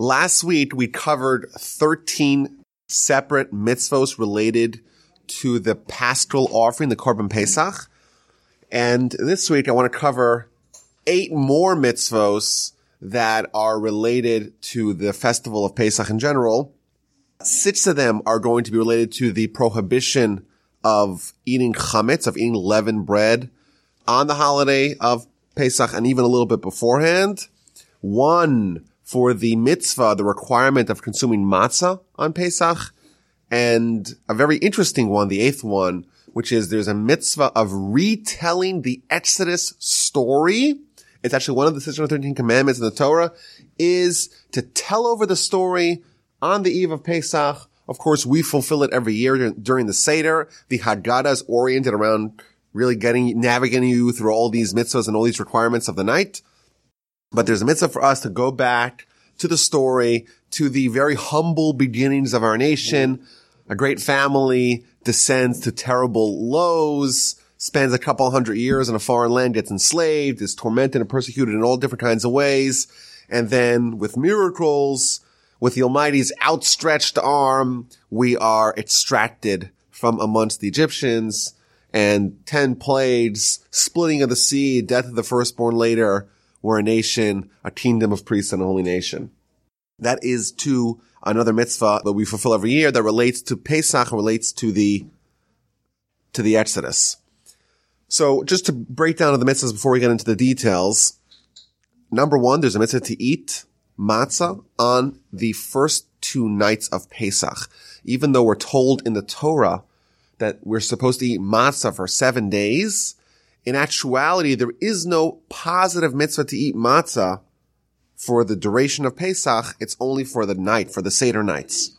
Last week we covered 13 separate mitzvos related to the paschal offering, the Korban Pesach. And this week I want to cover eight more mitzvos that are related to the festival of Pesach in general. Six of them are going to be related to the prohibition of eating chametz, of eating leavened bread on the holiday of Pesach and even a little bit beforehand. One for the mitzvah, the requirement of consuming matzah on Pesach. And a very interesting one, the eighth one, which is there's a mitzvah of retelling the Exodus story. It's actually one of the 613 commandments in the Torah is to tell over the story on the eve of Pesach. Of course, we fulfill it every year during the Seder. The Haggadah is oriented around really getting, navigating you through all these mitzvahs and all these requirements of the night. But there's a mitzvah for us to go back to the story, to the very humble beginnings of our nation. A great family descends to terrible lows, spends a couple hundred years in a foreign land, gets enslaved, is tormented and persecuted in all different kinds of ways. And then with miracles, with the Almighty's outstretched arm, we are extracted from amongst the Egyptians and 10 plagues, splitting of the sea, death of the firstborn later, we're a nation, a kingdom of priests and a holy nation. That is to another mitzvah that we fulfill every year that relates to Pesach, and relates to the, to the Exodus. So just to break down the mitzvahs before we get into the details. Number one, there's a mitzvah to eat matzah on the first two nights of Pesach. Even though we're told in the Torah that we're supposed to eat matzah for seven days, in actuality, there is no positive mitzvah to eat matzah for the duration of Pesach. It's only for the night, for the Seder nights.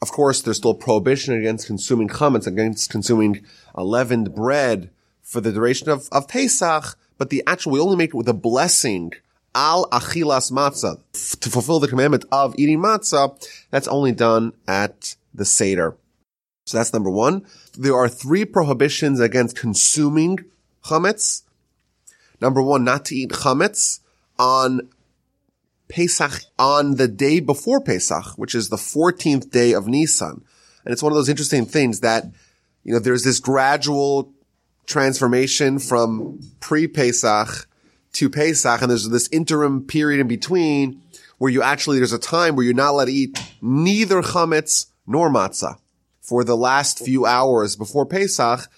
Of course, there's still prohibition against consuming chametz, against consuming leavened bread for the duration of, of Pesach, but the actual, we only make it with a blessing, al achilas matzah, to fulfill the commandment of eating matzah. That's only done at the Seder. So that's number one. There are three prohibitions against consuming chametz. Number one, not to eat chametz on Pesach, on the day before Pesach, which is the 14th day of Nisan. And it's one of those interesting things that, you know, there's this gradual transformation from pre-Pesach to Pesach, and there's this interim period in between where you actually, there's a time where you're not allowed to eat neither chametz nor matzah for the last few hours before Pesach,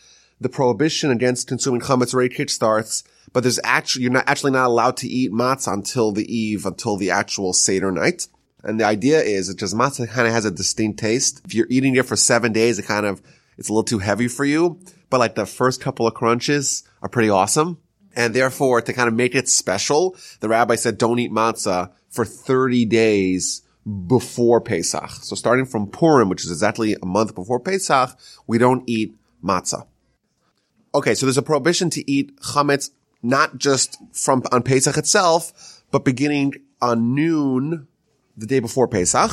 the prohibition against consuming chametz already kickstarts, but there's actually, you're not actually not allowed to eat matzah until the eve, until the actual Seder night. And the idea is that just matzah kind of has a distinct taste. If you're eating it for seven days, it kind of, it's a little too heavy for you. But like the first couple of crunches are pretty awesome. And therefore, to kind of make it special, the rabbi said, don't eat matzah for 30 days before Pesach. So starting from Purim, which is exactly a month before Pesach, we don't eat matzah. Okay, so there's a prohibition to eat chametz not just from on Pesach itself, but beginning on noon the day before Pesach.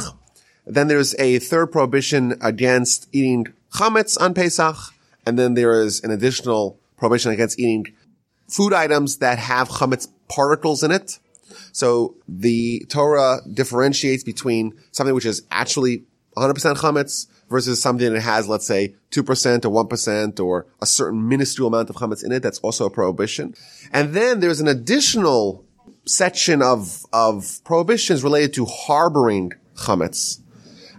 Then there's a third prohibition against eating chametz on Pesach, and then there is an additional prohibition against eating food items that have chametz particles in it. So the Torah differentiates between something which is actually 100% chametz versus something that has, let's say, 2% or 1% or a certain minuscule amount of chametz in it. That's also a prohibition. And then there's an additional section of, of prohibitions related to harboring chametz.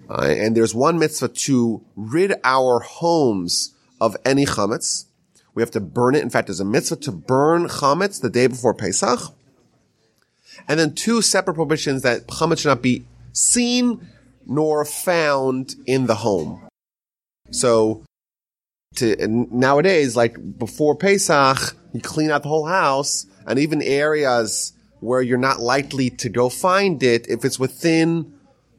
Uh, and there's one mitzvah to rid our homes of any chametz. We have to burn it. In fact, there's a mitzvah to burn chametz the day before Pesach. And then two separate prohibitions that chametz should not be seen nor found in the home. So to nowadays, like before Pesach, you clean out the whole house and even areas where you're not likely to go find it. If it's within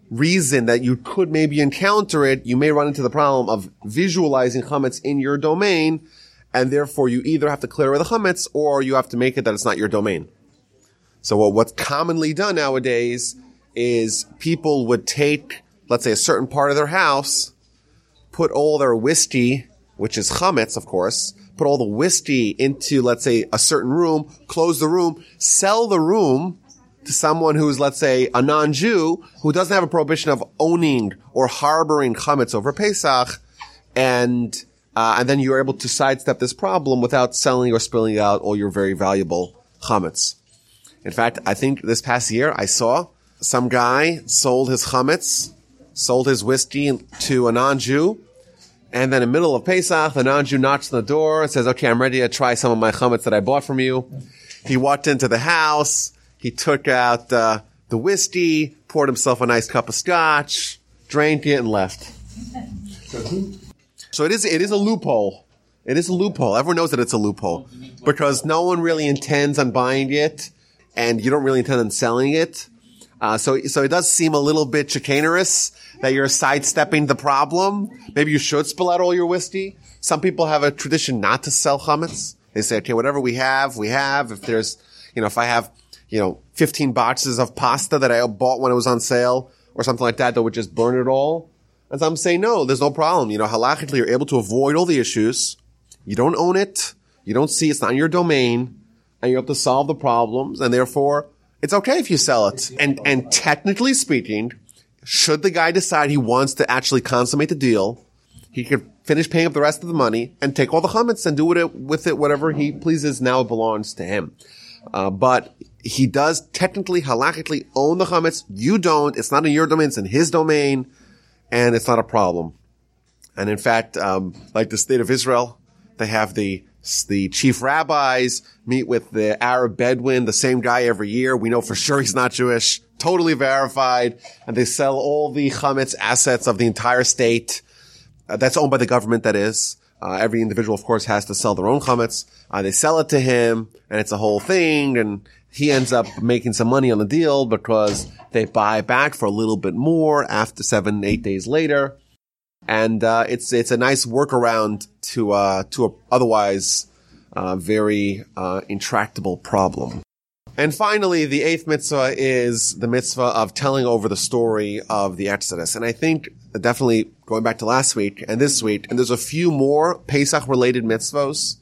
reason that you could maybe encounter it, you may run into the problem of visualizing chametz in your domain. And therefore you either have to clear away the chametz or you have to make it that it's not your domain. So what what's commonly done nowadays is people would take, let's say, a certain part of their house, put all their whiskey, which is chametz, of course, put all the whiskey into, let's say, a certain room, close the room, sell the room to someone who's, let's say, a non-Jew who doesn't have a prohibition of owning or harboring chametz over Pesach, and uh, and then you're able to sidestep this problem without selling or spilling out all your very valuable chametz. In fact, I think this past year I saw some guy sold his chametz, sold his whiskey to a non-Jew, and then in the middle of Pesach, the non-Jew knocks on the door and says, okay, I'm ready to try some of my chametz that I bought from you. He walked into the house, he took out uh, the whiskey, poured himself a nice cup of scotch, drank it, and left. So it is it is a loophole. It is a loophole. Everyone knows that it's a loophole because no one really intends on buying it, and you don't really intend on selling it. Uh, so so it does seem a little bit chicanerous that you're sidestepping the problem. Maybe you should spill out all your whiskey. Some people have a tradition not to sell chametz. They say, okay, whatever we have, we have. If there's, you know, if I have, you know, 15 boxes of pasta that I bought when it was on sale or something like that, that would just burn it all. And some say, no, there's no problem. You know, halachically, you're able to avoid all the issues. You don't own it. You don't see it's not your domain and you have to solve the problems. And therefore, it's okay if you sell it. And, and technically speaking, should the guy decide he wants to actually consummate the deal, he could finish paying up the rest of the money and take all the chametz and do with it, with it whatever he pleases. Now it belongs to him. Uh, but he does technically, halachically own the chametz. You don't. It's not in your domain. It's in his domain and it's not a problem. And in fact, um, like the state of Israel, they have the the chief rabbis meet with the Arab Bedouin, the same guy every year. We know for sure he's not Jewish, totally verified, and they sell all the chametz assets of the entire state. Uh, that's owned by the government, that is. Uh, every individual, of course, has to sell their own chametz. Uh, they sell it to him, and it's a whole thing, and he ends up making some money on the deal because they buy back for a little bit more after seven, eight days later. And, uh, it's, it's a nice workaround to, uh, to a otherwise, uh, very, uh, intractable problem. And finally, the eighth mitzvah is the mitzvah of telling over the story of the Exodus. And I think definitely going back to last week and this week, and there's a few more Pesach related mitzvahs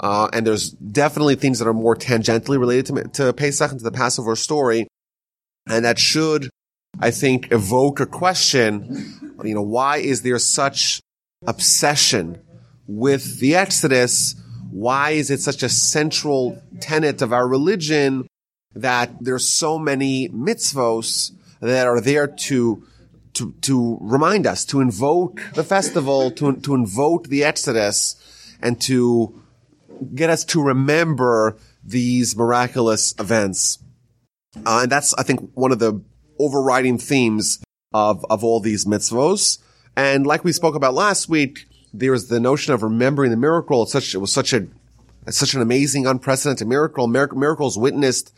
uh, and there's definitely things that are more tangentially related to, to Pesach and to the Passover story. And that should, I think, evoke a question, you know, why is there such obsession with the Exodus? Why is it such a central tenet of our religion that there's so many mitzvos that are there to to, to remind us, to invoke the festival, to, to invoke the Exodus, and to get us to remember these miraculous events. Uh, and that's, I think, one of the overriding themes of, of all these mitzvos. And like we spoke about last week, there is the notion of remembering the miracle. It's such, it was such a, such an amazing, unprecedented miracle. Mir- miracles witnessed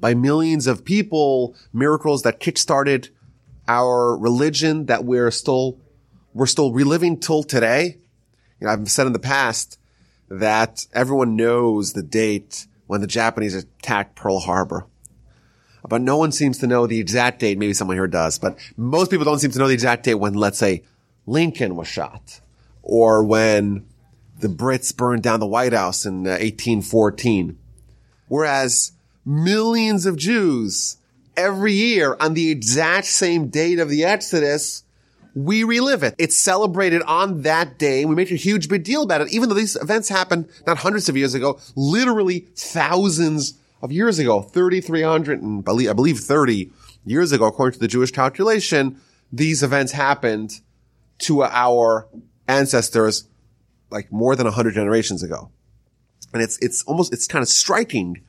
by millions of people, miracles that kickstarted our religion that we're still, we're still reliving till today. You know, I've said in the past, that everyone knows the date when the Japanese attacked Pearl Harbor. But no one seems to know the exact date. Maybe someone here does, but most people don't seem to know the exact date when, let's say, Lincoln was shot or when the Brits burned down the White House in uh, 1814. Whereas millions of Jews every year on the exact same date of the Exodus we relive it. It's celebrated on that day. We make a huge big deal about it, even though these events happened not hundreds of years ago, literally thousands of years ago, 3,300 and I believe 30 years ago, according to the Jewish calculation, these events happened to our ancestors like more than 100 generations ago. And it's, it's almost, it's kind of striking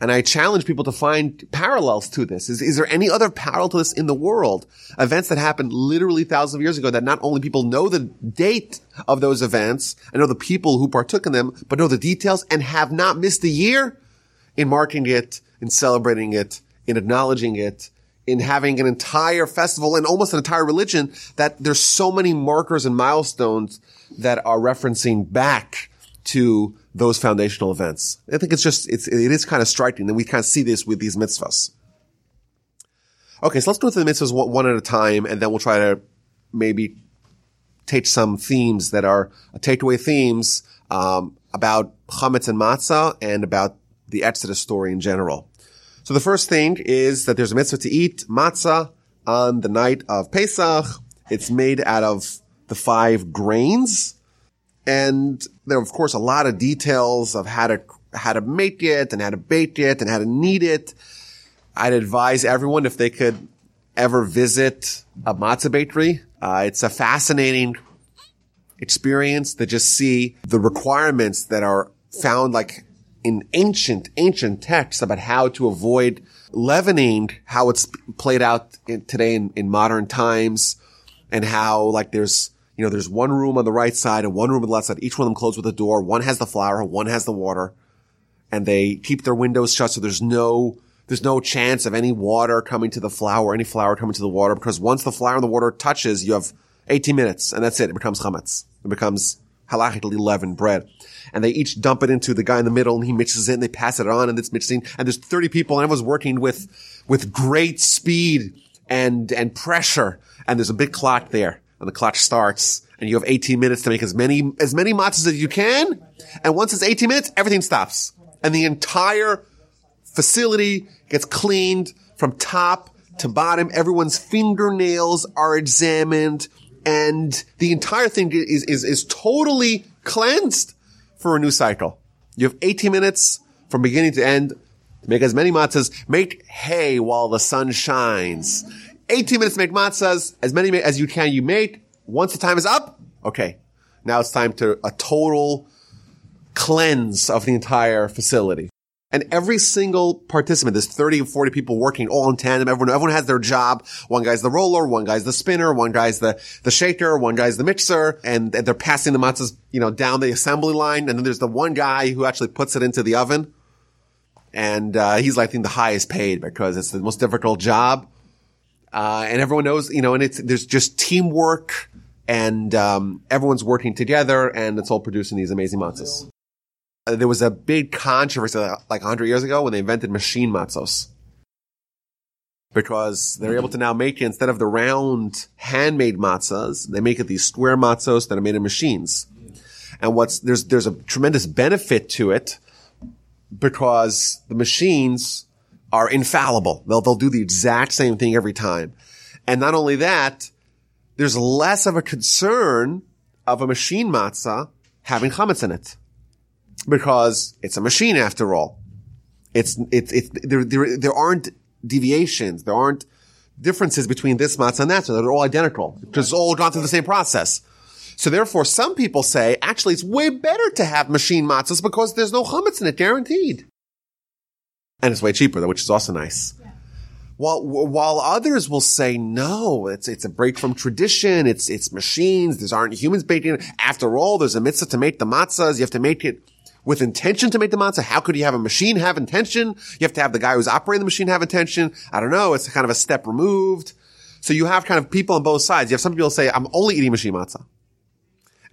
and I challenge people to find parallels to this. Is, is there any other parallel to this in the world? Events that happened literally thousands of years ago that not only people know the date of those events and know the people who partook in them, but know the details and have not missed a year in marking it, in celebrating it, in acknowledging it, in having an entire festival and almost an entire religion that there's so many markers and milestones that are referencing back to those foundational events. I think it's just, it's, it is kind of striking that we kind of see this with these mitzvahs. Okay, so let's go through the mitzvahs one, at a time and then we'll try to maybe take some themes that are uh, takeaway themes, um, about chametz and matzah and about the Exodus story in general. So the first thing is that there's a mitzvah to eat matzah on the night of Pesach. It's made out of the five grains. And there are, of course, a lot of details of how to, how to make it and how to bake it and how to knead it. I'd advise everyone if they could ever visit a matzah bakery. Uh, it's a fascinating experience to just see the requirements that are found like in ancient, ancient texts about how to avoid leavening, how it's played out in, today in, in modern times and how like there's, you know, there's one room on the right side and one room on the left side. Each one of them closed with a door. One has the flour, one has the water and they keep their windows shut. So there's no, there's no chance of any water coming to the flour, any flour coming to the water because once the flour and the water touches, you have 18 minutes and that's it. It becomes chametz. It becomes halachically leavened bread. And they each dump it into the guy in the middle and he mixes it and they pass it on and it's mixing. And there's 30 people and everyone's working with, with great speed and, and pressure. And there's a big clock there and the clock starts and you have 18 minutes to make as many, as many matzahs as you can. And once it's 18 minutes, everything stops. And the entire facility gets cleaned from top to bottom. Everyone's fingernails are examined and the entire thing is, is, is totally cleansed for a new cycle. You have 18 minutes from beginning to end to make as many matzahs. Make hay while the sun shines. 18 minutes to make matzahs, as many as you can you make. Once the time is up, okay. Now it's time to a total cleanse of the entire facility. And every single participant, there's 30 or 40 people working all in tandem. Everyone, everyone has their job. One guy's the roller, one guy's the spinner, one guy's the, the shaker, one guy's the mixer, and they're passing the matzahs, you know, down the assembly line. And then there's the one guy who actually puts it into the oven. And, uh, he's, I think, the highest paid because it's the most difficult job. Uh, and everyone knows, you know, and it's, there's just teamwork and, um, everyone's working together and it's all producing these amazing matzahs. Uh, there was a big controversy like 100 years ago when they invented machine matzos. Because they're able to now make it, instead of the round handmade matzahs, they make it these square matzos that are made in machines. And what's, there's, there's a tremendous benefit to it because the machines are infallible. They'll, they'll do the exact same thing every time. And not only that, there's less of a concern of a machine matzah having chametz in it because it's a machine after all. It's, it's, it's, there, there, there aren't deviations. There aren't differences between this matzah and that. So they're all identical because it's all gone through the same process. So therefore, some people say, actually, it's way better to have machine matzahs because there's no chametz in it, guaranteed. And it's way cheaper, which is also nice. While, while others will say, no, it's, it's a break from tradition. It's, it's machines. There aren't humans baking it. After all, there's a mitzvah to make the matzahs. You have to make it with intention to make the matzah. How could you have a machine have intention? You have to have the guy who's operating the machine have intention. I don't know. It's kind of a step removed. So you have kind of people on both sides. You have some people say, I'm only eating machine matzah.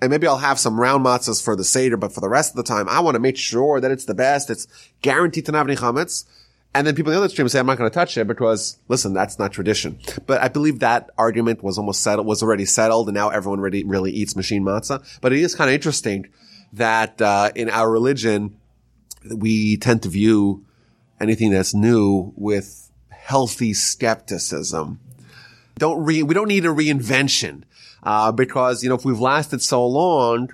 And maybe I'll have some round matzahs for the Seder, but for the rest of the time, I want to make sure that it's the best. It's guaranteed to not have any chametz. And then people in the other stream say, I'm not going to touch it because, listen, that's not tradition. But I believe that argument was almost settled, was already settled, and now everyone really, really eats machine matzah. But it is kind of interesting that uh, in our religion we tend to view anything that's new with healthy skepticism. Don't re- we don't need a reinvention uh, because you know if we've lasted so long,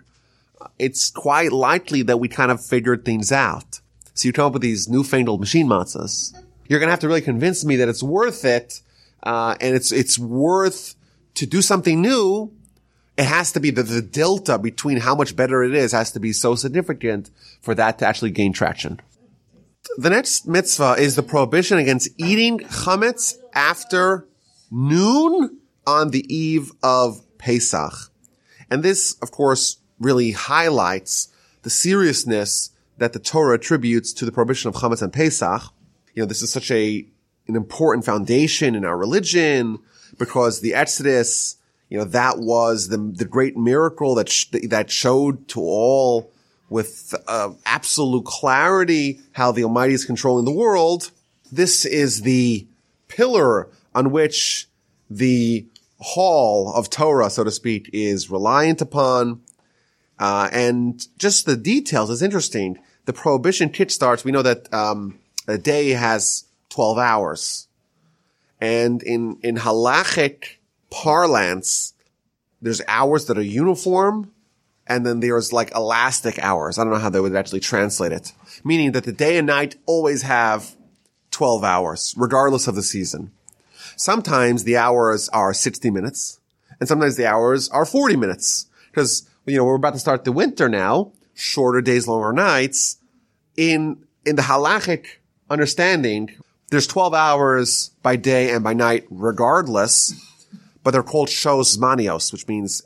it's quite likely that we kind of figured things out. So you come up with these newfangled machine matzahs. You're to have to really convince me that it's worth it, uh, and it's it's worth to do something new it has to be the, the delta between how much better it is has to be so significant for that to actually gain traction. The next mitzvah is the prohibition against eating chametz after noon on the eve of Pesach. And this, of course, really highlights the seriousness that the Torah attributes to the prohibition of chametz and Pesach. You know, this is such a, an important foundation in our religion because the Exodus you know, that was the, the great miracle that, sh- that showed to all with uh, absolute clarity how the Almighty is controlling the world. This is the pillar on which the hall of Torah, so to speak, is reliant upon. Uh, and just the details is interesting. The prohibition kit starts. We know that um, a day has 12 hours. And in, in halachic parlance, there's hours that are uniform and then there's like elastic hours. I don't know how they would actually translate it. Meaning that the day and night always have 12 hours, regardless of the season. Sometimes the hours are 60 minutes and sometimes the hours are 40 minutes because, you know, we're about to start the winter now, shorter days, longer nights. In, in the halachic understanding, there's 12 hours by day and by night regardless, but they're called shos manios, which means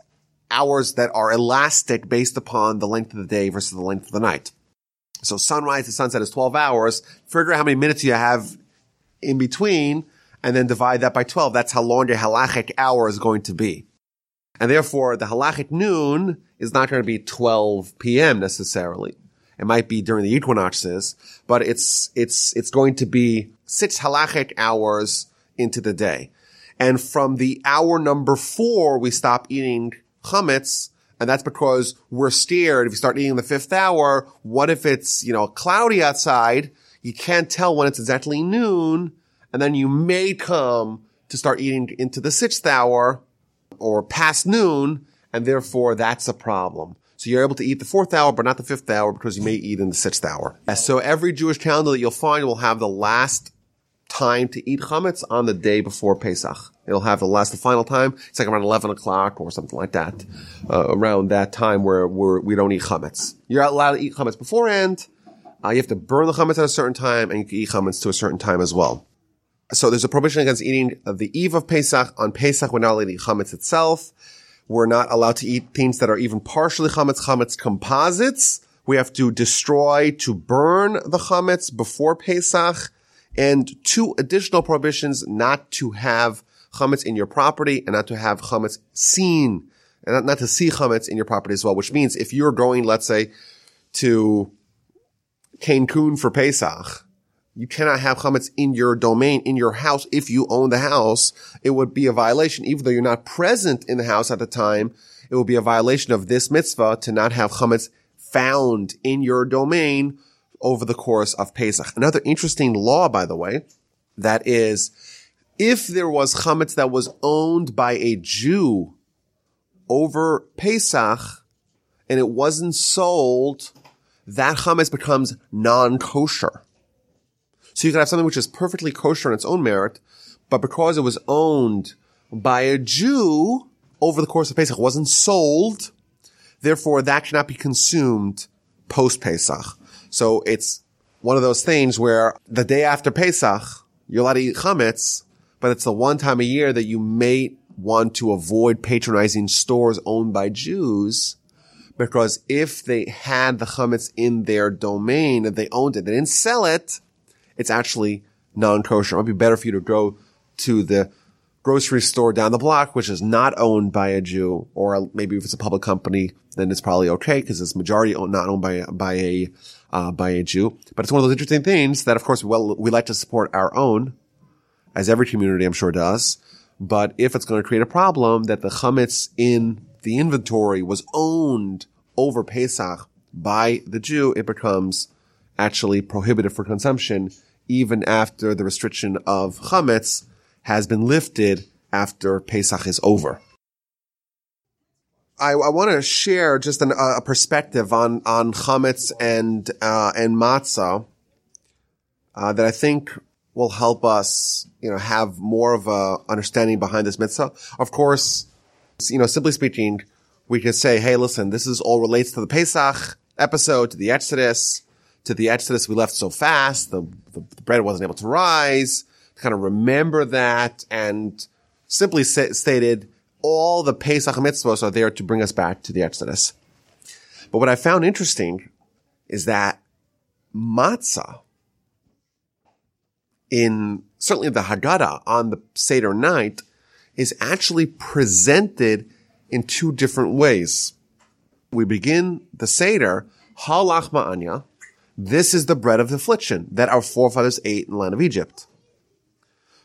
hours that are elastic based upon the length of the day versus the length of the night. So sunrise to sunset is 12 hours. Figure out how many minutes you have in between and then divide that by 12. That's how long your halachic hour is going to be. And therefore the halachic noon is not going to be 12 p.m. necessarily. It might be during the equinoxes, but it's, it's, it's going to be six halachic hours into the day. And from the hour number four, we stop eating chametz. And that's because we're scared. If you start eating the fifth hour, what if it's, you know, cloudy outside? You can't tell when it's exactly noon. And then you may come to start eating into the sixth hour or past noon. And therefore that's a problem. So you're able to eat the fourth hour, but not the fifth hour because you may eat in the sixth hour. So every Jewish calendar that you'll find will have the last time to eat chametz on the day before Pesach. It'll have the last, the final time. It's like around 11 o'clock or something like that. Uh, around that time where we're, we don't eat chametz. You're allowed to eat chametz beforehand. Uh, you have to burn the chametz at a certain time and you can eat chametz to a certain time as well. So there's a prohibition against eating the eve of Pesach. On Pesach, we're not allowed to eat chametz itself. We're not allowed to eat things that are even partially chametz, chametz composites. We have to destroy, to burn the chametz before Pesach. And two additional prohibitions not to have chametz in your property and not to have chametz seen and not, not to see chametz in your property as well, which means if you're going, let's say, to Cancun for Pesach, you cannot have chametz in your domain, in your house. If you own the house, it would be a violation, even though you're not present in the house at the time. It would be a violation of this mitzvah to not have chametz found in your domain over the course of Pesach. Another interesting law, by the way, that is, if there was chametz that was owned by a Jew over Pesach and it wasn't sold, that chametz becomes non-kosher. So you can have something which is perfectly kosher on its own merit, but because it was owned by a Jew over the course of Pesach, wasn't sold, therefore that cannot be consumed post Pesach. So it's one of those things where the day after Pesach, you're allowed to eat chametz, but it's the one time a year that you may want to avoid patronizing stores owned by Jews because if they had the chametz in their domain, if they owned it, they didn't sell it, it's actually non-kosher. It might be better for you to go to the grocery store down the block, which is not owned by a Jew, or maybe if it's a public company, then it's probably okay because it's majority owned, not owned by by a uh, by a Jew. But it's one of those interesting things that, of course, well, we like to support our own, as every community I'm sure does. But if it's going to create a problem that the chametz in the inventory was owned over Pesach by the Jew, it becomes actually prohibited for consumption even after the restriction of chametz has been lifted after Pesach is over. I, I want to share just an, a perspective on on chametz and uh, and matzah uh, that I think will help us, you know, have more of a understanding behind this mitzvah. Of course, you know, simply speaking, we could say, "Hey, listen, this is all relates to the Pesach episode, to the Exodus." to the Exodus we left so fast. The, the bread wasn't able to rise. Kind of remember that and simply sa- stated all the Pesach mitzvahs are there to bring us back to the Exodus. But what I found interesting is that matzah in certainly the Haggadah on the Seder night is actually presented in two different ways. We begin the Seder, ha lachma anya, this is the bread of affliction that our forefathers ate in the land of Egypt.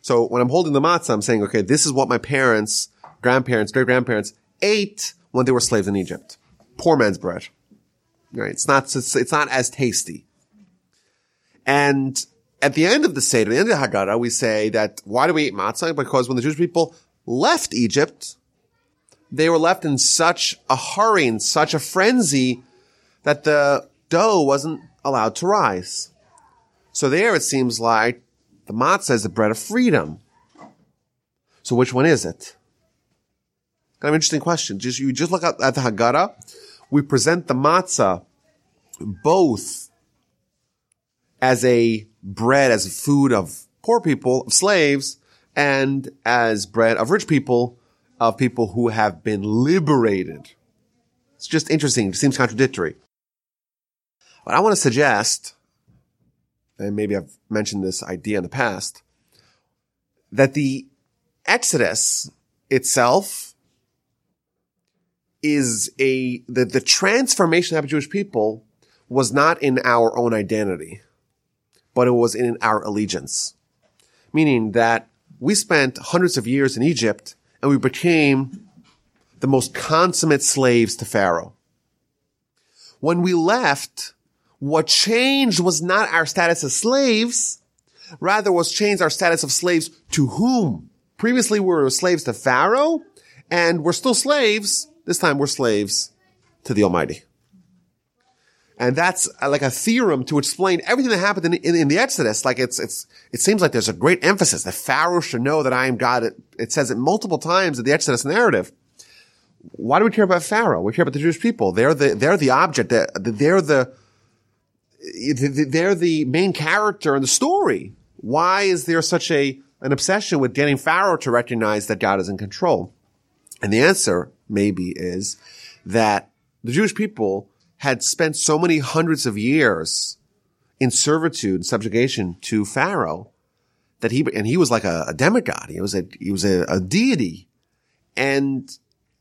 So when I'm holding the matzah, I'm saying, okay, this is what my parents, grandparents, great grandparents ate when they were slaves in Egypt. Poor man's bread. Right? It's not, it's, not as tasty. And at the end of the Seder, at the end of the Haggadah, we say that why do we eat matzah? Because when the Jewish people left Egypt, they were left in such a hurry, in such a frenzy that the dough wasn't allowed to rise. So there it seems like the matzah is the bread of freedom. So which one is it? Kind of interesting question. Just, you just look at, at the Haggadah. We present the matzah both as a bread, as a food of poor people, of slaves, and as bread of rich people, of people who have been liberated. It's just interesting. It seems contradictory. But I want to suggest, and maybe I've mentioned this idea in the past, that the Exodus itself is a, the, the transformation of the Jewish people was not in our own identity, but it was in our allegiance. Meaning that we spent hundreds of years in Egypt and we became the most consummate slaves to Pharaoh. When we left, what changed was not our status as slaves, rather was changed our status of slaves to whom? Previously we were slaves to Pharaoh, and we're still slaves. This time we're slaves to the Almighty. And that's uh, like a theorem to explain everything that happened in, in, in, the Exodus. Like it's, it's, it seems like there's a great emphasis that Pharaoh should know that I am God. It, it says it multiple times in the Exodus narrative. Why do we care about Pharaoh? We care about the Jewish people. They're the, they're the object. They're the, they're the main character in the story. Why is there such a, an obsession with getting Pharaoh to recognize that God is in control? And the answer maybe is that the Jewish people had spent so many hundreds of years in servitude and subjugation to Pharaoh that he, and he was like a, a demigod. He was a, he was a, a deity and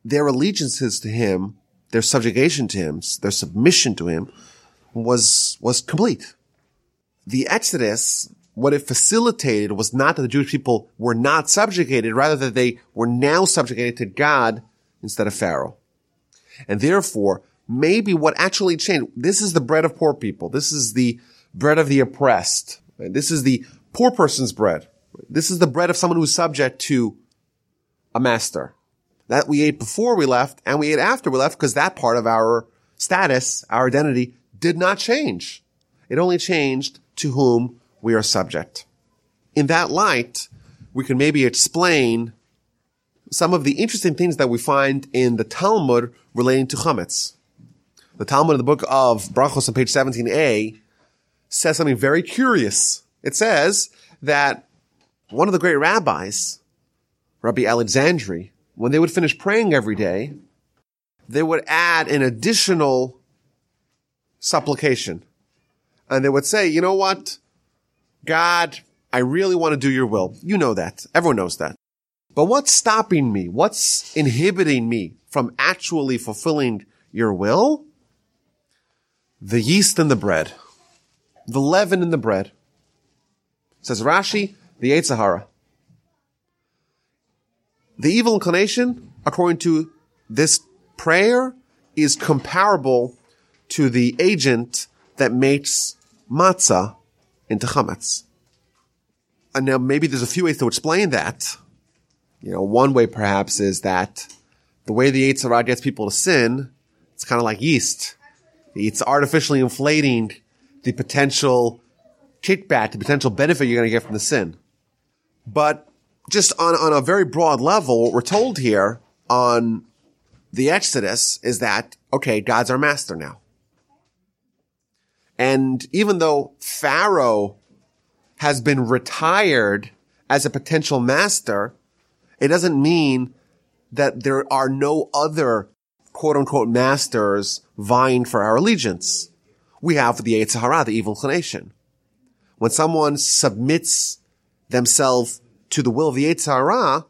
their allegiances to him, their subjugation to him, their submission to him was, was complete. The Exodus, what it facilitated was not that the Jewish people were not subjugated, rather that they were now subjugated to God instead of Pharaoh. And therefore, maybe what actually changed. This is the bread of poor people. This is the bread of the oppressed. This is the poor person's bread. This is the bread of someone who's subject to a master. That we ate before we left and we ate after we left because that part of our status, our identity did not change. It only changed to whom we are subject. In that light, we can maybe explain some of the interesting things that we find in the Talmud relating to chametz. The Talmud in the book of Brachos on page 17a says something very curious. It says that one of the great rabbis, Rabbi Alexandri, when they would finish praying every day, they would add an additional supplication. And they would say, you know what? God, I really want to do your will. You know that. Everyone knows that. But what's stopping me? What's inhibiting me from actually fulfilling your will? the yeast in the bread, the leaven in the bread. Says Rashi, the Yetzer Hara. The evil inclination, according to this prayer, is comparable to the agent that makes matzah into chametz. And now maybe there's a few ways to explain that. You know, one way perhaps is that the way the Yetzer Hara gets people to sin, it's kind of like yeast. It's artificially inflating the potential kickback, the potential benefit you're going to get from the sin. But just on, on a very broad level, what we're told here on the Exodus is that, okay, God's our master now. And even though Pharaoh has been retired as a potential master, it doesn't mean that there are no other quote unquote masters vying for our allegiance. We have the Yetzer Hara, the evil inclination. When someone submits themselves to the will of the Yetzer Hara,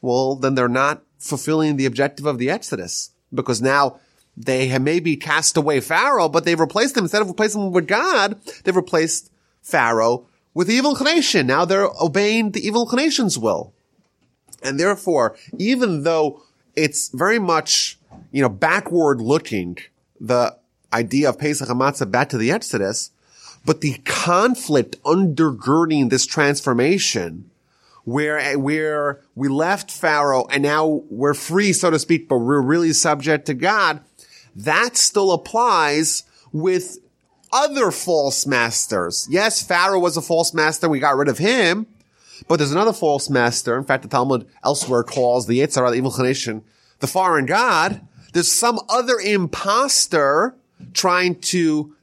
well, then they're not fulfilling the objective of the Exodus because now they have maybe cast away Pharaoh, but they've replaced him instead of replacing him with God, they've replaced Pharaoh with the evil inclination. Now they're obeying the evil inclination's will. And therefore, even though it's very much you know, backward looking the idea of Pesach Hamatzah back to the Exodus, But the conflict undergirding this transformation where, where we left Pharaoh and now we're free, so to speak, but we're really subject to God, that still applies with other false masters. Yes, Pharaoh was a false master. We got rid of him. But there's another false master. In fact, the Talmud elsewhere calls the Yetzer the evil inclination, the foreign god. There's some other impostor trying to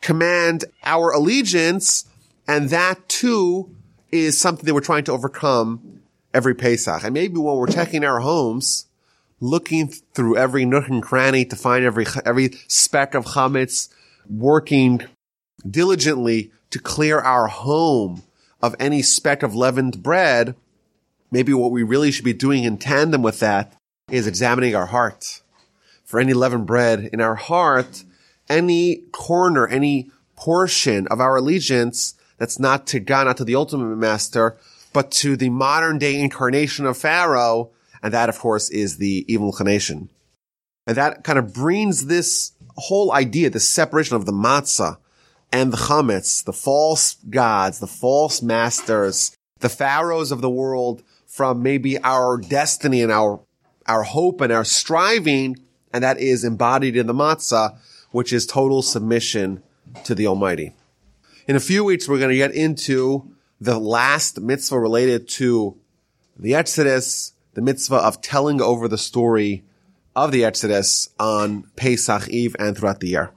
command our allegiance. And that too is something that we're trying to overcome every Pesach. And maybe when we're checking our homes, looking through every nook and cranny to find every, every speck of chametz, working diligently to clear our home of any speck of leavened bread, maybe what we really should be doing in tandem with that is examining our heart. For any leavened bread in our heart, any corner, any portion of our allegiance that's not to God, not to the ultimate master, but to the modern day incarnation of Pharaoh. And that, of course, is the evil inclination. And that kind of brings this whole idea, the separation of the matzah and the chametz, the false gods, the false masters, the pharaohs of the world from maybe our destiny and our, our hope and our striving. And that is embodied in the matzah, which is total submission to the Almighty. In a few weeks, we're going to get into the last mitzvah related to the Exodus, the mitzvah of telling over the story of the Exodus on Pesach Eve and throughout the year.